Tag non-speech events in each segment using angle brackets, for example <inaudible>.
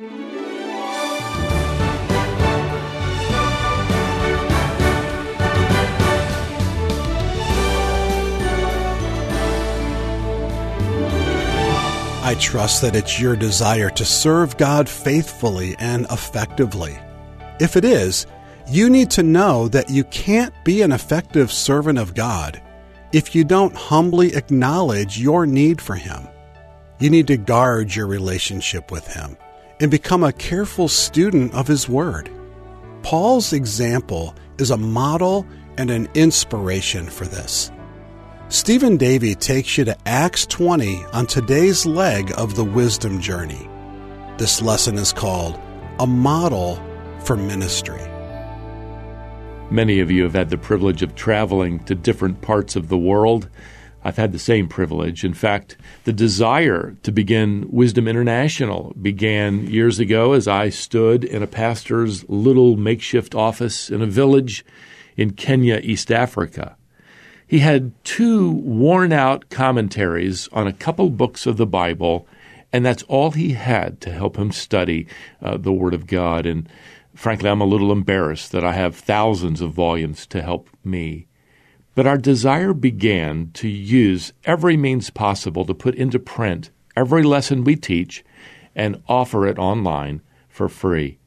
I trust that it's your desire to serve God faithfully and effectively. If it is, you need to know that you can't be an effective servant of God if you don't humbly acknowledge your need for Him. You need to guard your relationship with Him and become a careful student of His Word. Paul's example is a model and an inspiration for this. Stephen Davey takes you to Acts 20 on today's leg of the wisdom journey. This lesson is called A Model for Ministry. Many of you have had the privilege of traveling to different parts of the world. I've had the same privilege. In fact, the desire to begin Wisdom International began years ago as I stood in a pastor's little makeshift office in a village in Kenya, East Africa. He had two worn out commentaries on a couple books of the Bible, and that's all he had to help him study uh, the Word of God. And frankly, I'm a little embarrassed that I have thousands of volumes to help me. But our desire began to use every means possible to put into print every lesson we teach and offer it online for free.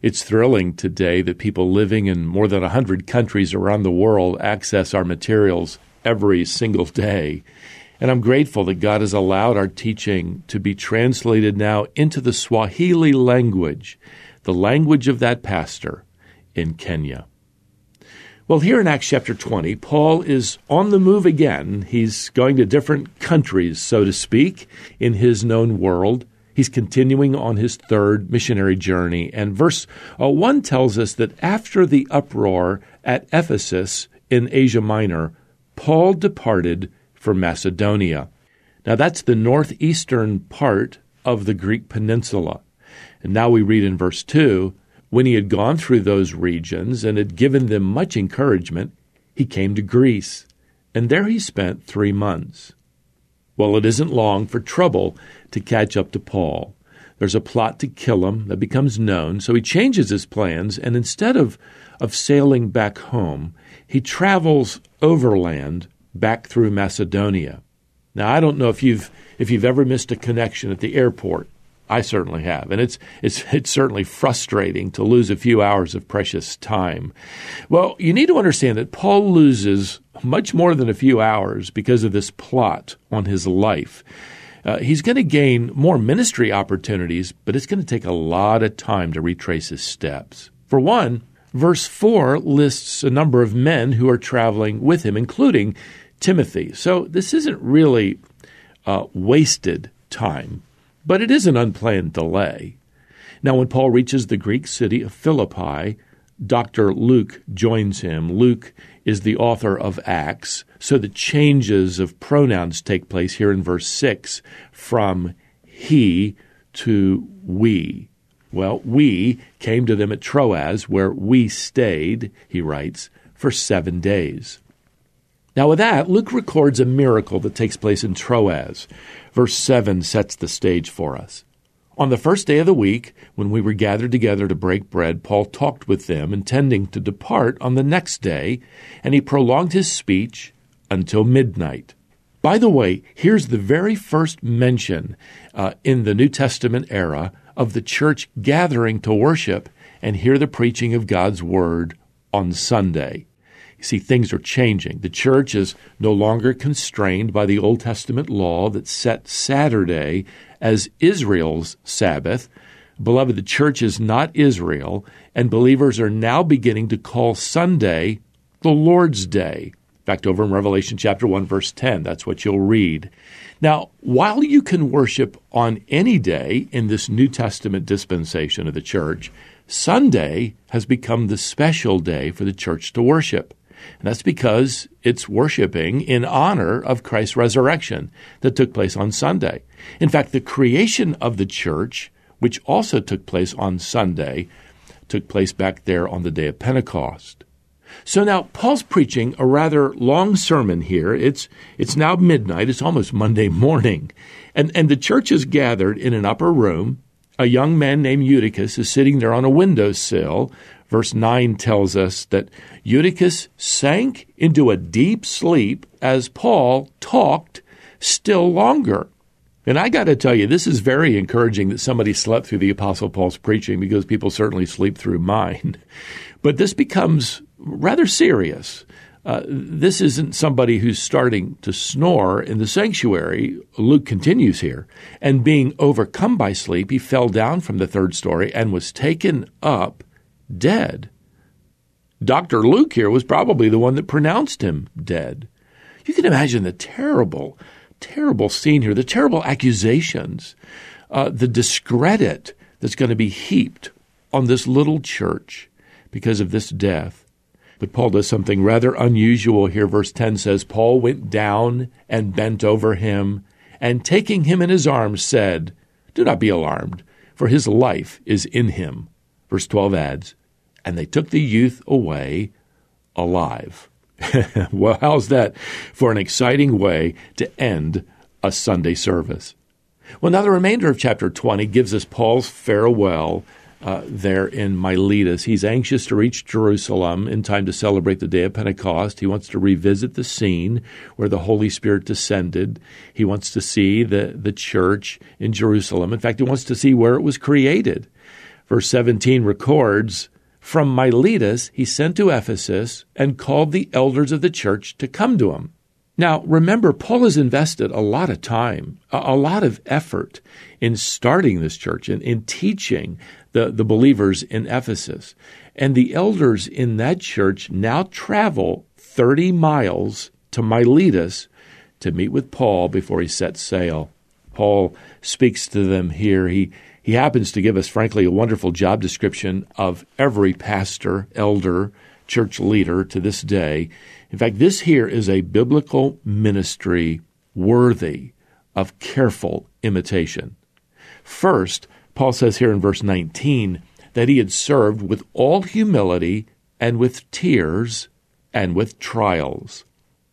It's thrilling today that people living in more than 100 countries around the world access our materials every single day. And I'm grateful that God has allowed our teaching to be translated now into the Swahili language, the language of that pastor in Kenya. Well, here in Acts chapter 20, Paul is on the move again. He's going to different countries, so to speak, in his known world. He's continuing on his third missionary journey. And verse uh, 1 tells us that after the uproar at Ephesus in Asia Minor, Paul departed for Macedonia. Now, that's the northeastern part of the Greek peninsula. And now we read in verse 2 when he had gone through those regions and had given them much encouragement, he came to Greece. And there he spent three months. Well, it isn't long for trouble to catch up to Paul. There's a plot to kill him that becomes known, so he changes his plans, and instead of, of sailing back home, he travels overland back through Macedonia. Now, I don't know if you've if you've ever missed a connection at the airport. I certainly have, and it's it's it's certainly frustrating to lose a few hours of precious time. Well, you need to understand that Paul loses much more than a few hours because of this plot on his life. Uh, he's going to gain more ministry opportunities, but it's going to take a lot of time to retrace his steps. For one, verse 4 lists a number of men who are traveling with him, including Timothy. So this isn't really uh, wasted time but it is an unplanned delay. Now, when Paul reaches the Greek city of Philippi, Dr. Luke joins him. Luke is the author of Acts, so the changes of pronouns take place here in verse 6 from he to we. Well, we came to them at Troas, where we stayed, he writes, for seven days. Now, with that, Luke records a miracle that takes place in Troas. Verse 7 sets the stage for us. On the first day of the week, when we were gathered together to break bread, Paul talked with them, intending to depart on the next day, and he prolonged his speech until midnight. By the way, here's the very first mention uh, in the New Testament era of the church gathering to worship and hear the preaching of God's Word on Sunday. You see, things are changing. The church is no longer constrained by the Old Testament law that set Saturday as Israel's Sabbath. Beloved, the church is not Israel, and believers are now beginning to call Sunday the Lord's Day. In fact, over in Revelation chapter 1, verse 10, that's what you'll read. Now, while you can worship on any day in this New Testament dispensation of the church, Sunday has become the special day for the church to worship. And that's because it's worshiping in honor of Christ's resurrection that took place on Sunday. In fact, the creation of the church, which also took place on Sunday, took place back there on the day of Pentecost. So now Paul's preaching a rather long sermon here. It's it's now midnight, it's almost Monday morning. And and the church is gathered in an upper room A young man named Eutychus is sitting there on a windowsill. Verse 9 tells us that Eutychus sank into a deep sleep as Paul talked still longer. And I got to tell you, this is very encouraging that somebody slept through the Apostle Paul's preaching because people certainly sleep through mine. <laughs> But this becomes rather serious. Uh, this isn't somebody who's starting to snore in the sanctuary. Luke continues here. And being overcome by sleep, he fell down from the third story and was taken up dead. Dr. Luke here was probably the one that pronounced him dead. You can imagine the terrible terrible scene here, the terrible accusations, uh, the discredit that's going to be heaped on this little church because of this death. But Paul does something rather unusual here. Verse 10 says, Paul went down and bent over him, and taking him in his arms, said, Do not be alarmed, for his life is in him. Verse 12 adds, And they took the youth away alive. <laughs> well, how's that for an exciting way to end a Sunday service? Well, now the remainder of chapter 20 gives us Paul's farewell uh, there in Miletus. He's anxious to reach Jerusalem in time to celebrate the day of Pentecost. He wants to revisit the scene where the Holy Spirit descended. He wants to see the, the church in Jerusalem. In fact, he wants to see where it was created. Verse 17 records from Miletus, he sent to Ephesus and called the elders of the church to come to him. Now, remember, Paul has invested a lot of time, a lot of effort in starting this church and in teaching the, the believers in Ephesus. And the elders in that church now travel 30 miles to Miletus to meet with Paul before he sets sail. Paul speaks to them here. He, he happens to give us, frankly, a wonderful job description of every pastor, elder, church leader to this day. In fact, this here is a biblical ministry worthy of careful imitation. First, Paul says here in verse 19 that he had served with all humility and with tears and with trials.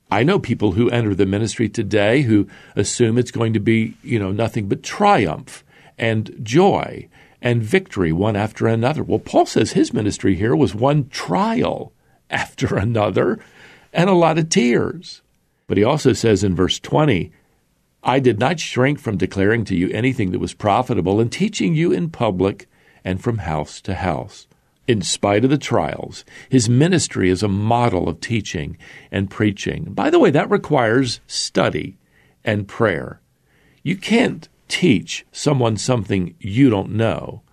I know people who enter the ministry today who assume it's going to be, you know, nothing but triumph and joy and victory one after another. Well, Paul says his ministry here was one trial <laughs> after another and a lot of tears. But he also says in verse 20, I did not shrink from declaring to you anything that was profitable and teaching you in public and from house to house. In spite of the trials, his ministry is a model of teaching and preaching. By the way, that requires study and prayer. You can't teach someone something you don't know.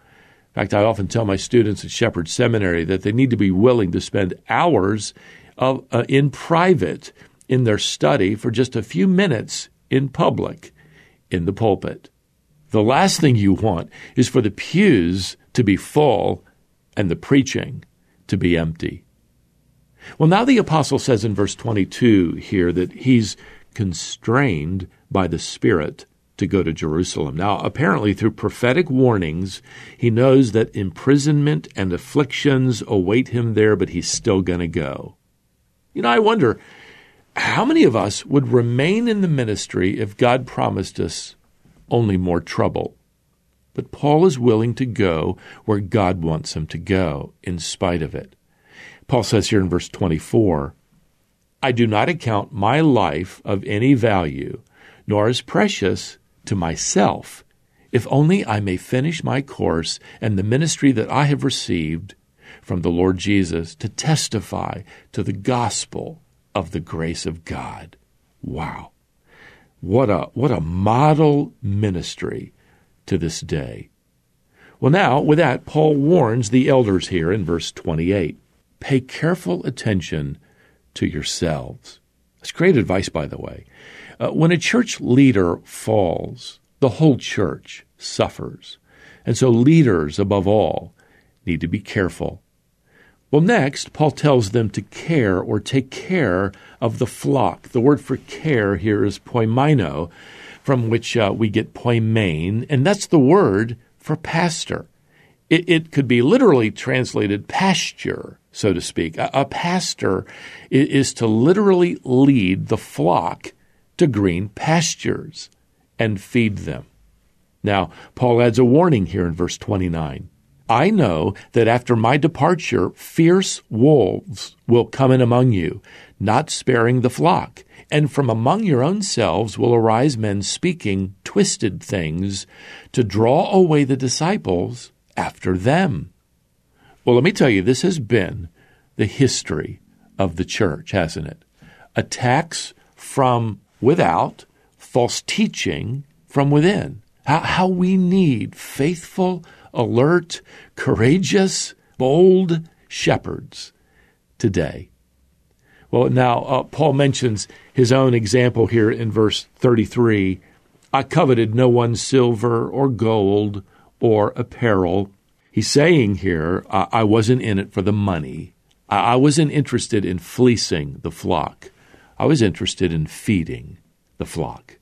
In fact, I often tell my students at Shepherd Seminary that they need to be willing to spend hours of, uh, in private in their study for just a few minutes in public in the pulpit. The last thing you want is for the pews to be full and the preaching to be empty. Well, now the apostle says in verse 22 here that he's constrained by the Spirit to go to Jerusalem. Now, apparently, through prophetic warnings, he knows that imprisonment and afflictions await him there, but he's still going to go. You know, I wonder how many of us would remain in the ministry if God promised us only more trouble? But Paul is willing to go where God wants him to go, in spite of it. Paul says here in verse 24, I do not account my life of any value, nor as precious to myself, if only I may finish my course and the ministry that I have received from the Lord Jesus to testify to the gospel of the grace of God. Wow. What a what a model ministry to this day. Well now, with that Paul warns the elders here in verse 28. Pay careful attention to yourselves. That's great advice by the way. Uh, when a church leader falls, the whole church suffers. And so leaders, above all, need to be careful. Well, next, Paul tells them to care or take care of the flock. The word for care here is poimino, from which uh, we get poimen, and that's the word for pastor. It, it, could be literally translated pasture, so to speak. A, a pastor is, is to literally lead the flock to green pastures and feed them. Now, Paul adds a warning here in verse 29. I know that after my departure, fierce wolves will come in among you, not sparing the flock. And from among your own selves will arise men speaking twisted things to draw away the disciples after them. Well, let me tell you, this has been the history of the church, hasn't it? Attacks from without, false teaching from within. How, how we need faithful, alert, courageous, bold shepherds today. Well, now, uh, Paul mentions his own example here in verse 33 I coveted no one's silver or gold or apparel. He's saying here, uh, I wasn't in it for the money. I, I wasn't interested in fleecing the flock. I was interested in feeding the flock.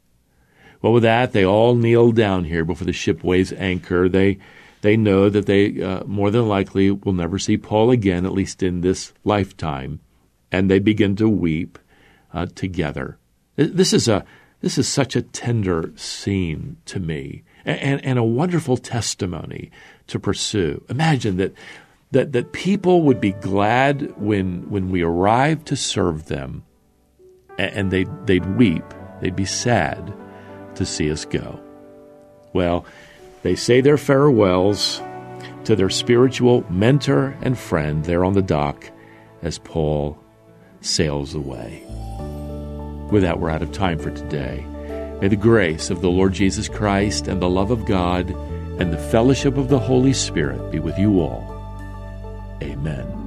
Well, with that, they all kneel down here before the ship weighs anchor. They they know that they uh, more than likely will never see Paul again, at least in this lifetime, and they begin to weep uh, together. This is a this is such a tender scene to me, and, and a wonderful testimony to pursue. Imagine that that that people would be glad when when we arrive to serve them, and they they'd weep, they'd be sad to see us go. Well, they say their farewells to their spiritual mentor and friend there on the dock as Paul sails away. With that, we're out of time for today. May the grace of the Lord Jesus Christ and the love of God and the fellowship of the Holy Spirit be with you all. Amen.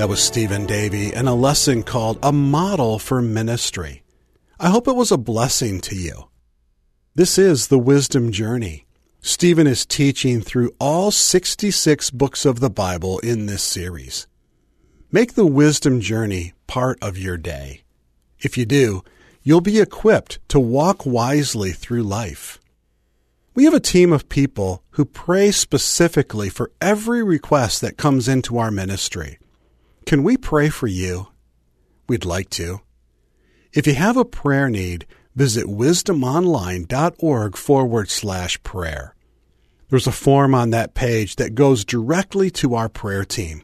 That was Stephen Davey and a lesson called A Model for Ministry. I hope it was a blessing to you. This is the Wisdom Journey. Stephen is teaching through all 66 books of the Bible in this series. Make the Wisdom Journey part of your day. If you do, you'll be equipped to walk wisely through life. We have a team of people who pray specifically for every request that comes into our ministry. Can we pray for you? We'd like to. If you have a prayer need, visit wisdomonline.org forward slash prayer. There's a form on that page that goes directly to our prayer team.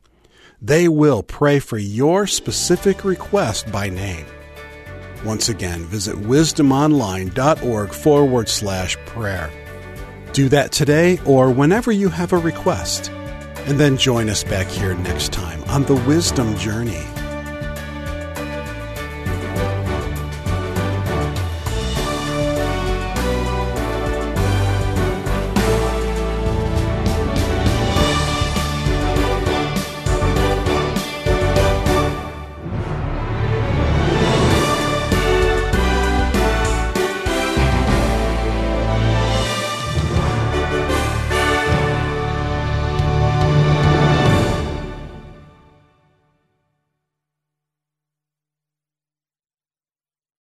They will pray for your specific request by name. Once again, visit wisdomonline.org forward slash prayer. Do that today or whenever you have a request. And then join us back here next time on the Wisdom Journey.